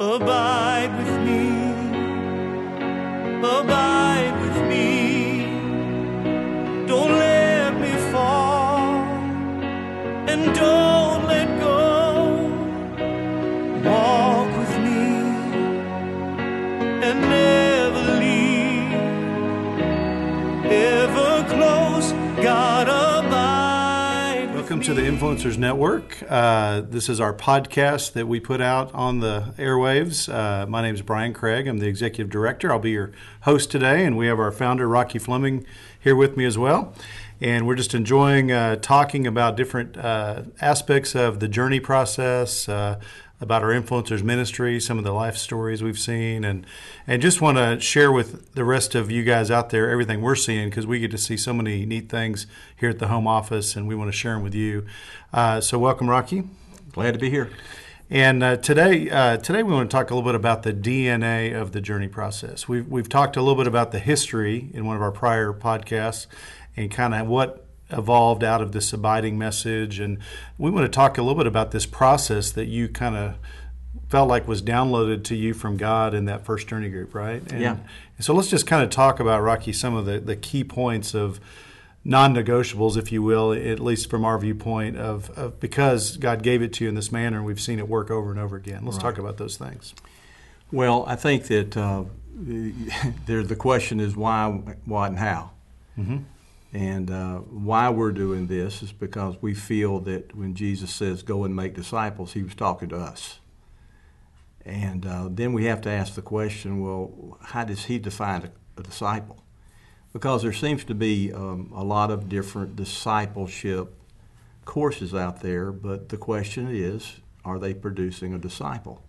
Abide with me. Abide with me. Don't let me fall. And don't to the Influencers Network. Uh, this is our podcast that we put out on the airwaves. Uh, my name is Brian Craig. I'm the executive director. I'll be your host today, and we have our founder, Rocky Fleming, here with me as well. And we're just enjoying uh, talking about different uh, aspects of the journey process, uh, about our influencers ministry, some of the life stories we've seen, and and just want to share with the rest of you guys out there everything we're seeing because we get to see so many neat things here at the home office, and we want to share them with you. Uh, so welcome, Rocky. Glad to be here. And uh, today, uh, today we want to talk a little bit about the DNA of the journey process. We've we've talked a little bit about the history in one of our prior podcasts, and kind of what evolved out of this abiding message. And we want to talk a little bit about this process that you kind of felt like was downloaded to you from God in that first journey group, right? And, Yeah. so let's just kind of talk about Rocky some of the, the key points of non-negotiables, if you will, at least from our viewpoint of, of because God gave it to you in this manner, and we've seen it work over and over again. Let's talk about those things. Well, I think that uh, there, the question is why, what, and how. And uh, why we're doing this is because we feel that when Jesus says, go and make disciples, he was talking to us. And uh, then we have to ask the question well, how does he define a, a disciple? Because there seems to be um, a lot of different discipleship courses out there, but the question is, are they producing a disciple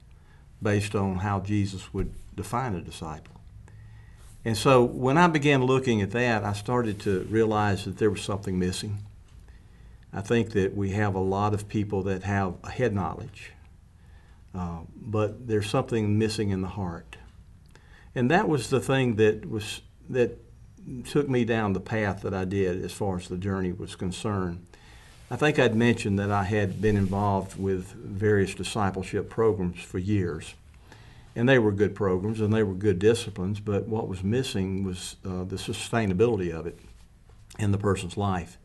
based on how Jesus would define a disciple? And so when I began looking at that, I started to realize that there was something missing. I think that we have a lot of people that have head knowledge, uh, but there's something missing in the heart. And that was the thing that was that took me down the path that I did as far as the journey was concerned. I think I'd mentioned that I had been involved with various discipleship programs for years. And they were good programs and they were good disciplines, but what was missing was uh, the sustainability of it in the person's life.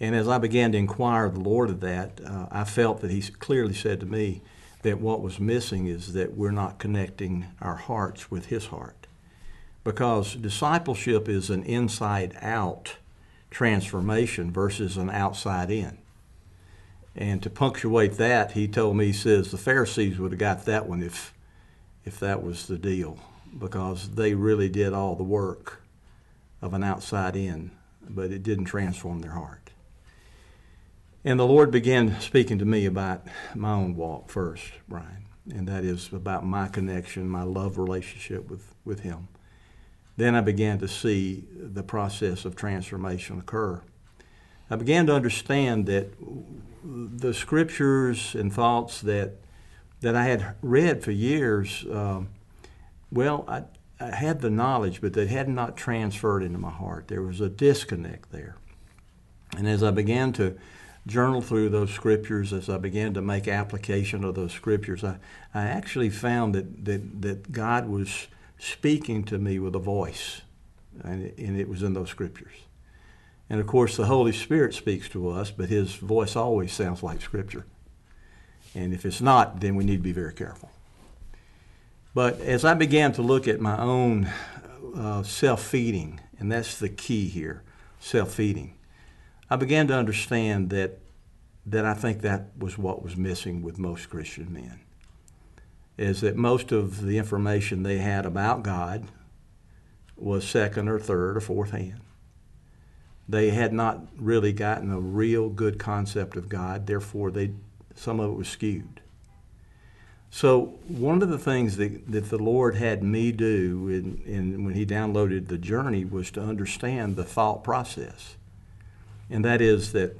And as I began to inquire the Lord of that, uh, I felt that He clearly said to me that what was missing is that we're not connecting our hearts with His heart. Because discipleship is an inside out transformation versus an outside in. And to punctuate that, he told me, he says, the Pharisees would have got that one if, if that was the deal, because they really did all the work of an outside in, but it didn't transform their heart. And the Lord began speaking to me about my own walk first, Brian, and that is about my connection, my love relationship with, with Him. Then I began to see the process of transformation occur. I began to understand that the scriptures and thoughts that that I had read for years, um, well, I, I had the knowledge, but they had not transferred into my heart. There was a disconnect there. And as I began to journal through those scriptures, as I began to make application of those scriptures, I, I actually found that, that, that God was speaking to me with a voice, and it, and it was in those scriptures. And of course, the Holy Spirit speaks to us, but His voice always sounds like Scripture. And if it's not, then we need to be very careful. But as I began to look at my own uh, self feeding, and that's the key here self feeding, I began to understand that, that I think that was what was missing with most Christian men. Is that most of the information they had about God was second or third or fourth hand they had not really gotten a real good concept of God. Therefore, they some of it was skewed. So one of the things that, that the Lord had me do in, in, when He downloaded the journey was to understand the thought process, and that is that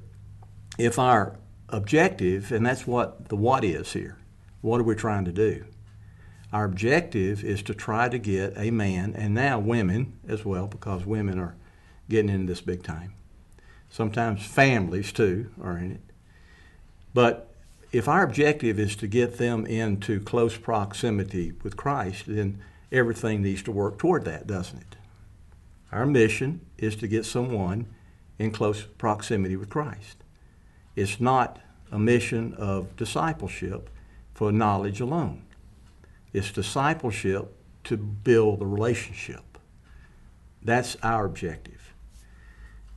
if our objective, and that's what the what is here, what are we trying to do? Our objective is to try to get a man, and now women as well, because women are getting into this big time. Sometimes families too are in it. But if our objective is to get them into close proximity with Christ, then everything needs to work toward that, doesn't it? Our mission is to get someone in close proximity with Christ. It's not a mission of discipleship for knowledge alone. It's discipleship to build a relationship. That's our objective.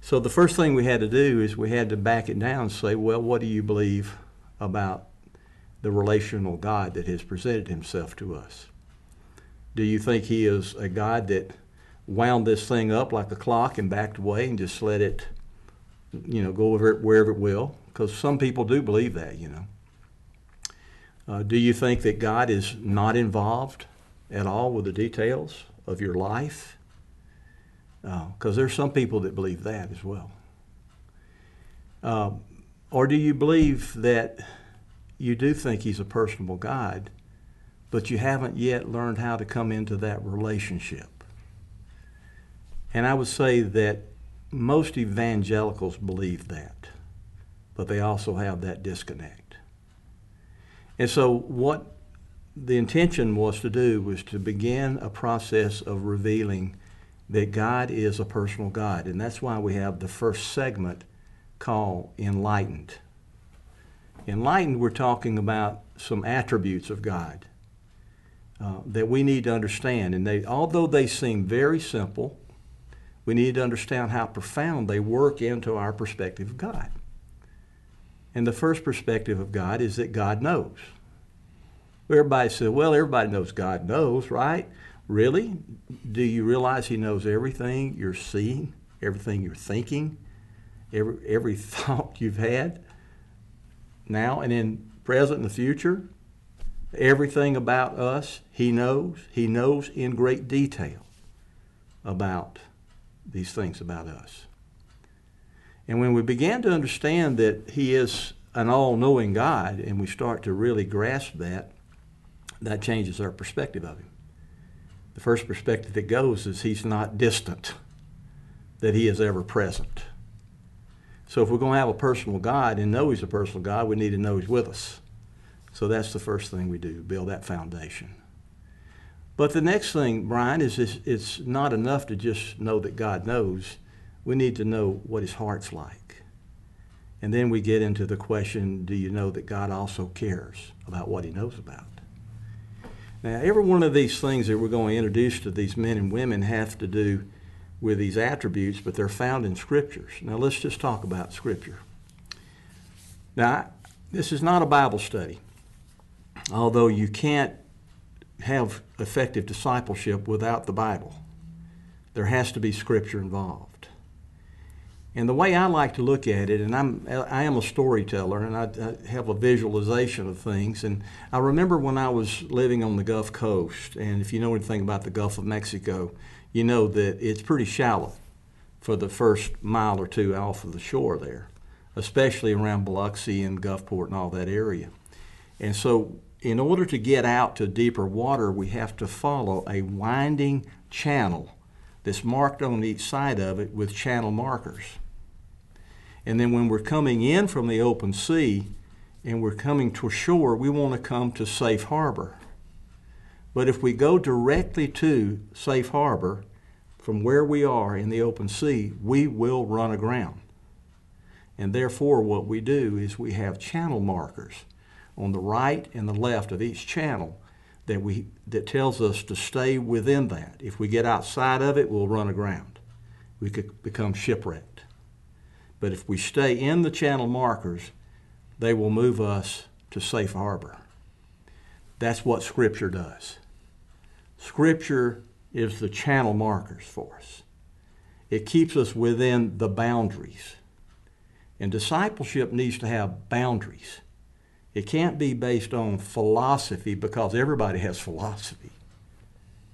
So the first thing we had to do is we had to back it down and say, well, what do you believe about the relational God that has presented himself to us? Do you think he is a God that wound this thing up like a clock and backed away and just let it, you know, go over wherever it will? Because some people do believe that, you know. Uh, do you think that God is not involved at all with the details of your life? Because uh, there's some people that believe that as well. Uh, or do you believe that you do think He's a personable God, but you haven't yet learned how to come into that relationship? And I would say that most evangelicals believe that, but they also have that disconnect. And so, what the intention was to do was to begin a process of revealing that God is a personal God. And that's why we have the first segment called Enlightened. Enlightened, we're talking about some attributes of God uh, that we need to understand. And they, although they seem very simple, we need to understand how profound they work into our perspective of God. And the first perspective of God is that God knows. Everybody says, well, everybody knows God knows, right? Really? Do you realize He knows everything you're seeing, everything you're thinking, every, every thought you've had now and in present and the future? Everything about us, He knows. He knows in great detail about these things about us. And when we begin to understand that He is an all knowing God and we start to really grasp that, that changes our perspective of Him. The first perspective that goes is He's not distant, that He is ever present. So if we're going to have a personal God and know He's a personal God, we need to know He's with us. So that's the first thing we do, build that foundation. But the next thing, Brian, is it's not enough to just know that God knows we need to know what his heart's like. And then we get into the question do you know that God also cares about what he knows about? Now, every one of these things that we're going to introduce to these men and women have to do with these attributes, but they're found in scriptures. Now, let's just talk about scripture. Now, this is not a Bible study, although you can't have effective discipleship without the Bible. There has to be scripture involved. And the way I like to look at it, and I'm I am a storyteller, and I, I, have a visualization of things. And I remember when I was living on the Gulf Coast, and if you know anything about the Gulf of Mexico, you know that it's pretty shallow for the first mile or two off of the shore there, especially around Biloxi and Gulfport and all that area. And so, in order to get out to deeper water, we have to follow a winding channel that's marked on each side of it with channel markers. And then when we're coming in from the open sea and we're coming to shore, we want to come to safe harbor. But if we go directly to safe harbor from where we are in the open sea, we will run aground. And therefore, what we do is we have channel markers on the right and the left of each channel that we that tells us to stay within that. If we get outside of it, we'll run aground. We could become shipwrecked. But if we stay in the channel markers, they will move us to safe harbor. That's what Scripture does. Scripture is the channel markers for us. It keeps us within the boundaries. And discipleship needs to have boundaries. It can't be based on philosophy because everybody has philosophy.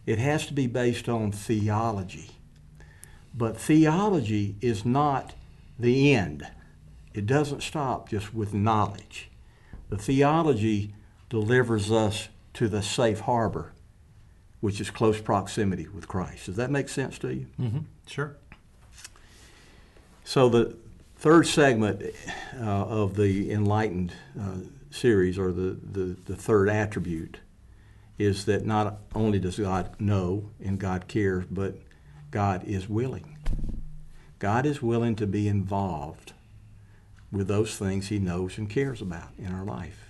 It has to be based on theology. But theology is not the end. It doesn't stop just with knowledge. The theology delivers us to the safe harbor, which is close proximity with Christ. Does that make sense to you? Mm-hmm. Sure. So the third segment uh, of the enlightened uh, series, or the, the, the third attribute, is that not only does God know and God cares, but God is willing. God is willing to be involved with those things He knows and cares about in our life.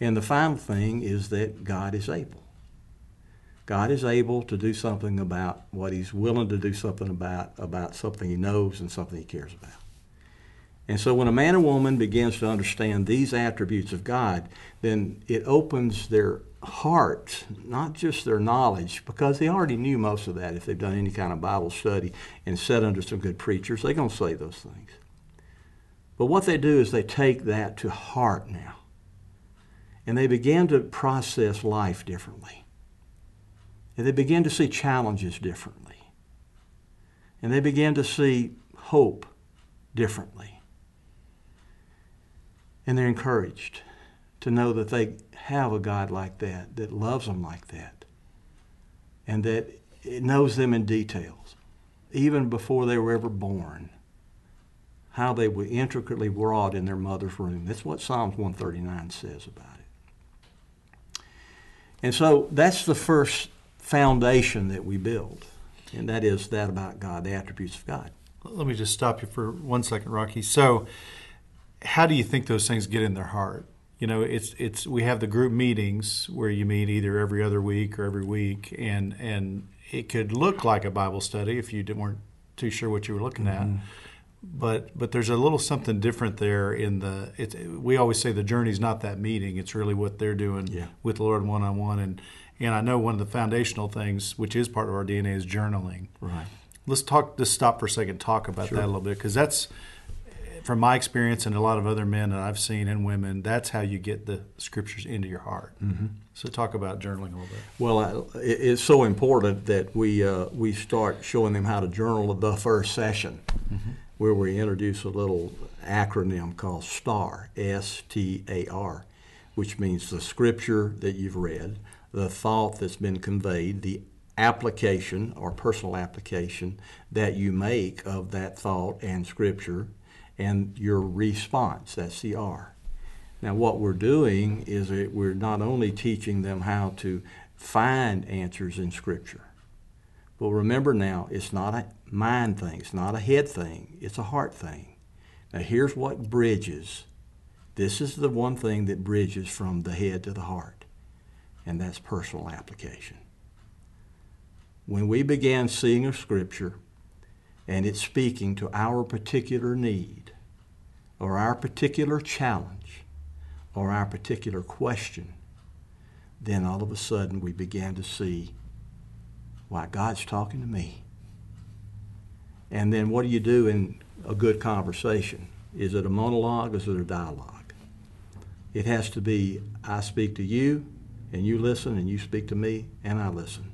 And the final thing is that God is able. God is able to do something about what He's willing to do something about, about something He knows and something He cares about. And so when a man or woman begins to understand these attributes of God, then it opens their heart, not just their knowledge, because they already knew most of that if they've done any kind of Bible study and sat under some good preachers. They're going to say those things. But what they do is they take that to heart now. And they begin to process life differently. And they begin to see challenges differently. And they begin to see hope differently. And they're encouraged to know that they have a God like that, that loves them like that, and that it knows them in details, even before they were ever born, how they were intricately wrought in their mother's womb. That's what Psalms 139 says about it. And so that's the first foundation that we build, and that is that about God, the attributes of God. Let me just stop you for one second, Rocky. So, how do you think those things get in their heart? You know, it's it's we have the group meetings where you meet either every other week or every week, and and it could look like a Bible study if you weren't too sure what you were looking at. Mm-hmm. But but there's a little something different there in the. It's we always say the journey's not that meeting. It's really what they're doing Yeah. with the Lord one on one. And and I know one of the foundational things, which is part of our DNA, is journaling. Right. Let's talk. Just stop for a second. Talk about that a little bit because that's, from my experience and a lot of other men that I've seen and women, that's how you get the scriptures into your heart. Mm-hmm. So talk about journaling a little bit. Well, I- it- it's so important that we uh, we start showing them how to journal the first session, where we introduce a little acronym called STAR, S T A R, which means the scripture that you've read, the thought that's been conveyed, the application or personal application that you make of that thought and scripture, and your response. That's the R. Now, what we're doing is we're not only teaching them how to find answers in Scripture, but remember now, it's not a mind thing, it's not a head thing, it's a heart thing. Now, here's what bridges. This is the one thing that bridges from the head to the heart, and that's personal application. When we began seeing a Scripture and it's speaking to our particular need or our particular challenge, or our particular question, then all of a sudden we began to see why God's talking to me. And then what do you do in a good conversation? Is it a monologue is it a dialogue? It has to be I speak to you and you listen and you speak to me and I listen.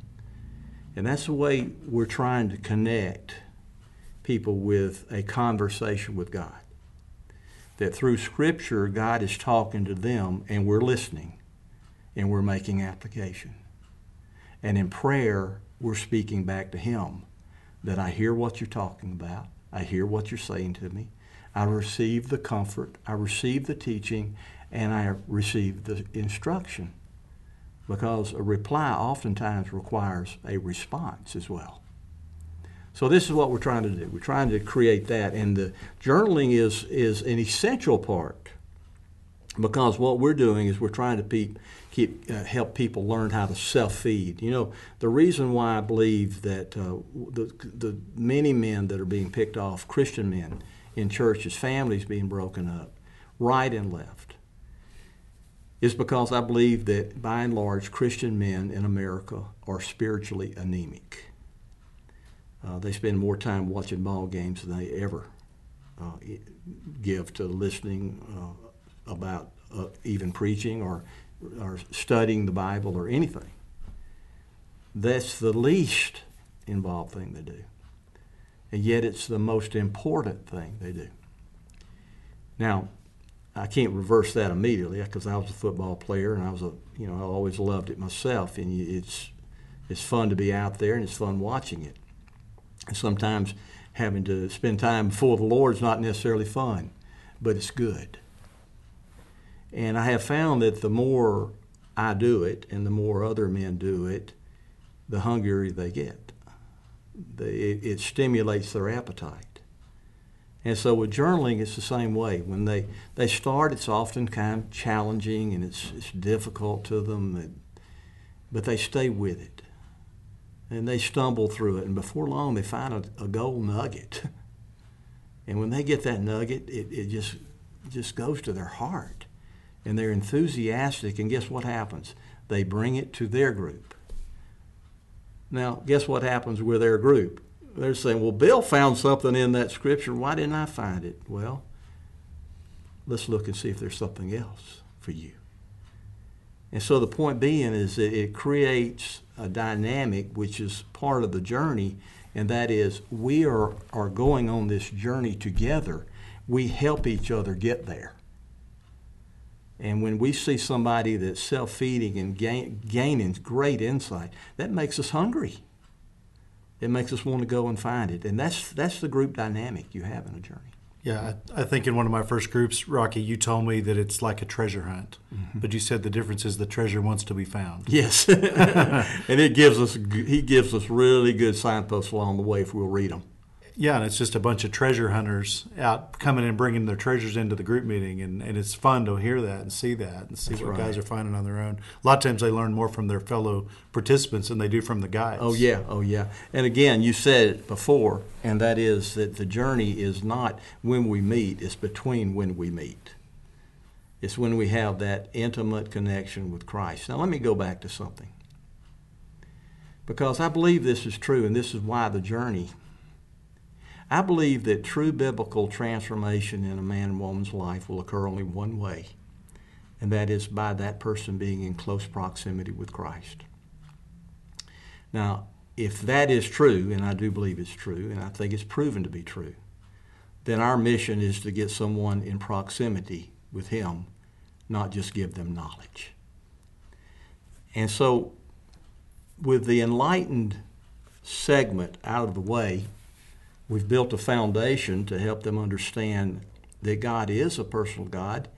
And that's the way we're trying to connect people with a conversation with God that through Scripture, God is talking to them and we're listening and we're making application. And in prayer, we're speaking back to Him that I hear what you're talking about, I hear what you're saying to me, I receive the comfort, I receive the teaching, and I receive the instruction. Because a reply oftentimes requires a response as well. So this is what we're trying to do. We're trying to create that, and the journaling is is an essential part because what we're doing is we're trying to keep, keep uh, help people learn how to self-feed. You know, the reason why I believe that uh, the the many men that are being picked off, Christian men in churches, families being broken up, right and left, is because I believe that by and large Christian men in America are spiritually anemic. Uh, they spend more time watching ball games than they ever uh, give to listening uh, about uh, even preaching or, or studying the Bible or anything. That's the least involved thing they do. And yet it's the most important thing they do. Now, I can't reverse that immediately because I was a football player and I was a, you know, I always loved it myself. And it's, it's fun to be out there and it's fun watching it. And sometimes having to spend time before the Lord is not necessarily fun, but it's good. And I have found that the more I do it and the more other men do it, the hungrier they get. The, it, it stimulates their appetite. And so with journaling, it's the same way. When they, they start, it's often kind of challenging and it's, it's difficult to them, but they stay with it. And they stumble through it, and before long, they find a, a gold nugget. And when they get that nugget, it, it just, just goes to their heart. And they're enthusiastic, and guess what happens? They bring it to their group. Now, guess what happens with their group? They're saying, well, Bill found something in that scripture. Why didn't I find it? Well, let's look and see if there's something else for you. And so the point being is that it creates a dynamic which is part of the journey, and that is we are, are going on this journey together. We help each other get there. And when we see somebody that's self feeding and gain, gaining great insight, that makes us hungry. It makes us want to go and find it. And that's, that's the group dynamic you have in a journey. Yeah, I, I think in one of my first groups, Rocky, you told me that it's like a treasure hunt, Mm-hmm. but you said the difference is the treasure wants to be found. Yes, and it gives us he gives us really good signposts along the way if we'll read them. Yeah, and it's just a bunch of treasure hunters out coming and bringing their treasures into the group meeting, and, and it's fun to hear that and see that and see That's what right. guys are finding on their own. A lot of times they learn more from their fellow participants than they do from the guides. Oh yeah, oh yeah. And again, you said it before, and that is that the journey is not when we meet; it's between when we meet. It's when we have that intimate connection with Christ. Now, let me go back to something. Because I believe this is true, and this is why the journey. I believe that true biblical transformation in a man and woman's life will occur only one way, and that is by that person being in close proximity with Christ. Now, if that is true, and I do believe it's true, and I think it's proven to be true, then our mission is to get someone in proximity with Him, not just give them knowledge. And so, with the enlightened segment out of the way, we've built a foundation to help them understand that God is a personal God,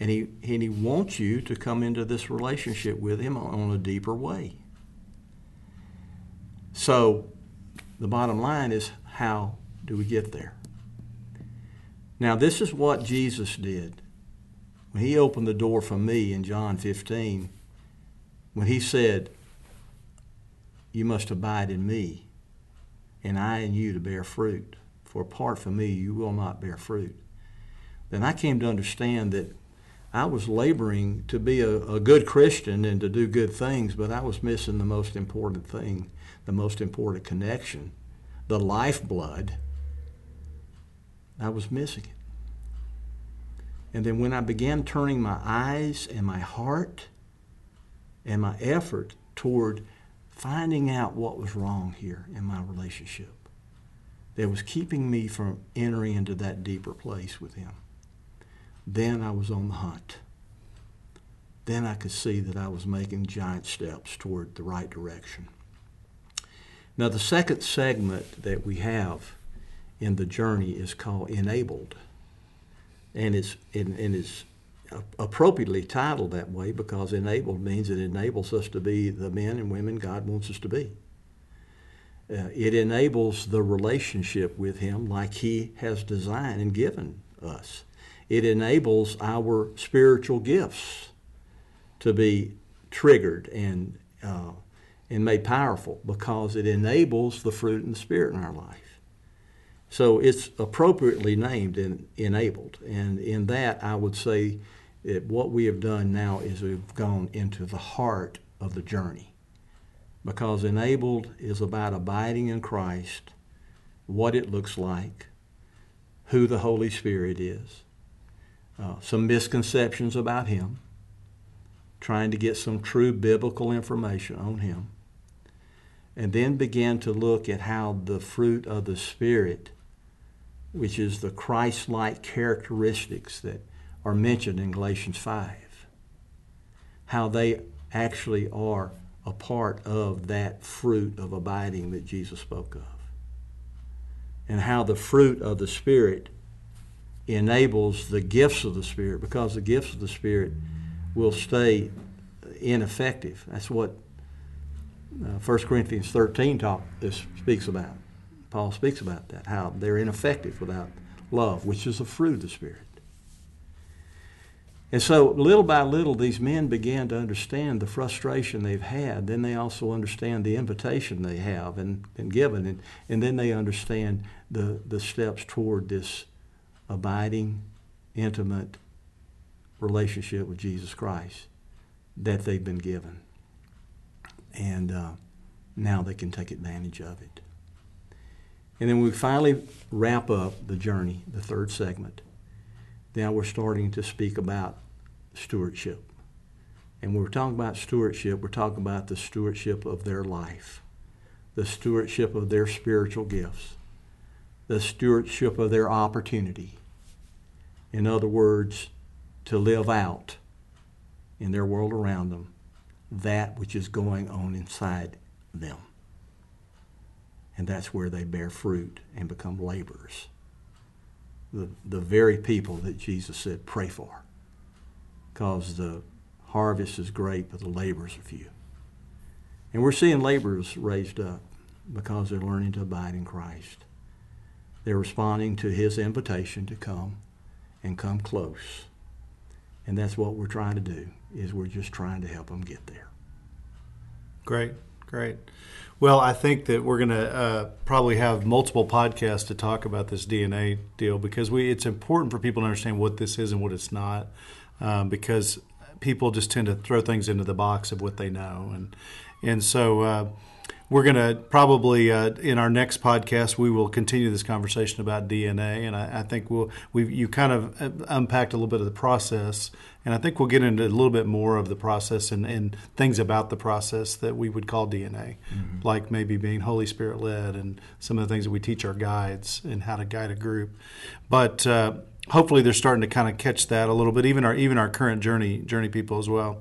and He, and he wants you to come into this relationship with Him on a deeper way. So, the bottom line is how do we get there? Now, this is what Jesus did. When he opened the door for me in John 15, when he said, You must abide in me, and I in you to bear fruit, for apart from me you will not bear fruit. Then I came to understand that I was laboring to be a, a good Christian and to do good things, but I was missing the most important thing, the most important connection, the lifeblood. I was missing it. And then when I began turning my eyes and my heart and my effort toward finding out what was wrong here in my relationship that was keeping me from entering into that deeper place with Him, then I was on the hunt. Then I could see that I was making giant steps toward the right direction. Now, the second segment that we have in the journey is called Enabled. And it's, and, and it's appropriately titled that way because enabled means it enables us to be the men and women God wants us to be. Uh, it enables the relationship with Him like He has designed and given us. It enables our spiritual gifts to be triggered and, uh, and made powerful because it enables the fruit and the Spirit in our life. So it's appropriately named and enabled. And in that, I would say that what we have done now is we've gone into the heart of the journey. Because enabled is about abiding in Christ, what it looks like, who the Holy Spirit is, uh, some misconceptions about Him, trying to get some true biblical information on Him, and then begin to look at how the fruit of the Spirit which is the Christ like characteristics that are mentioned in Galatians 5. How they actually are a part of that fruit of abiding that Jesus spoke of. And how the fruit of the Spirit enables the gifts of the Spirit because the gifts of the Spirit will stay ineffective. That's what uh, 1 Corinthians 13 talk, this speaks about. Paul speaks about that, how they're ineffective without love, which is a fruit of the Spirit. And so, little by little, these men began to understand the frustration they've had. Then they also understand the invitation they have and been given. And, and then they understand the, the steps toward this abiding, intimate relationship with Jesus Christ that they've been given. And uh, now they can take advantage of it. And then we finally wrap up the journey, the third segment. Now we're starting to speak about stewardship. And when we're talking about stewardship, we're talking about the stewardship of their life, the stewardship of their spiritual gifts, the stewardship of their opportunity. In other words, to live out in their world around them that which is going on inside them. And that's where they bear fruit and become laborers. The, the very people that Jesus said, pray for. Because the harvest is great, but the laborers are few. And we're seeing laborers raised up because they're learning to abide in Christ. They're responding to his invitation to come and come close. And that's what we're trying to do, is we're just trying to help them get there. Great, great. Well, I think that we're going to uh, probably have multiple podcasts to talk about this DNA deal because we it's important for people to understand what this is and what it's not, um, because people just tend to throw things into the box of what they know, and and so. Uh, we're going to probably uh, in our next podcast we will continue this conversation about DNA, and I, I think we'll we you kind of uh, unpacked a little bit of the process, and I think we'll get into a little bit more of the process and, and things about the process that we would call DNA, mm-hmm. like maybe being Holy Spirit led and some of the things that we teach our guides and how to guide a group, but. Uh, hopefully, they're starting to kind of catch that a little bit, even our even our current journey journey people as well.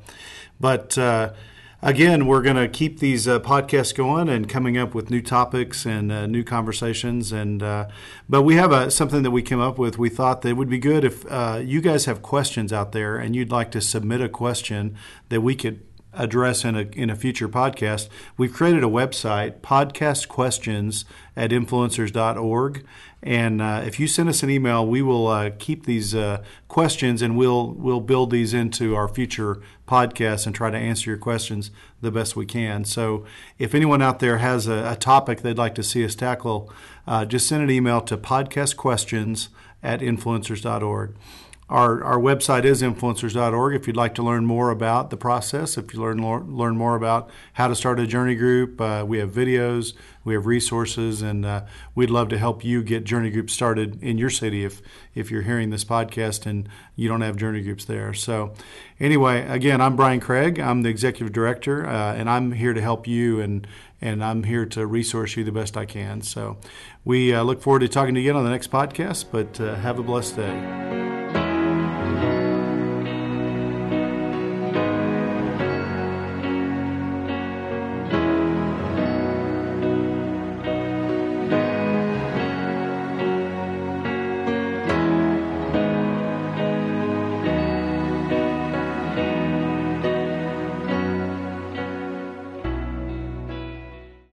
But uh, Again, we're going to keep these uh, podcasts going and coming up with new topics and uh, new conversations. And uh, but we have a, something that we came up with. We thought that it would be good if uh, you guys have questions out there and you'd like to submit a question that we could address in a in a future podcast. We've created a website, podcast questions at influencers.org. And uh, if you send us an email, we will uh, keep these uh, questions and we'll we'll build these into our future podcasts and try to answer your questions the best we can. So if anyone out there has a, a topic they'd like to see us tackle, uh, just send an email to podcastquestions at influencers.org. Our, our website is influencers.org if you'd like to learn more about the process, if you learn learn more about how to start a journey group. Uh, we have videos, we have resources, and uh, we'd love to help you get journey groups started in your city if, if you're hearing this podcast and you don't have journey groups there. So, anyway, again, I'm Brian Craig. I'm the executive director, uh, and I'm here to help you and and I'm here to resource you the best I can. So, we uh, look forward to talking to you again on the next podcast, but uh, have a blessed day.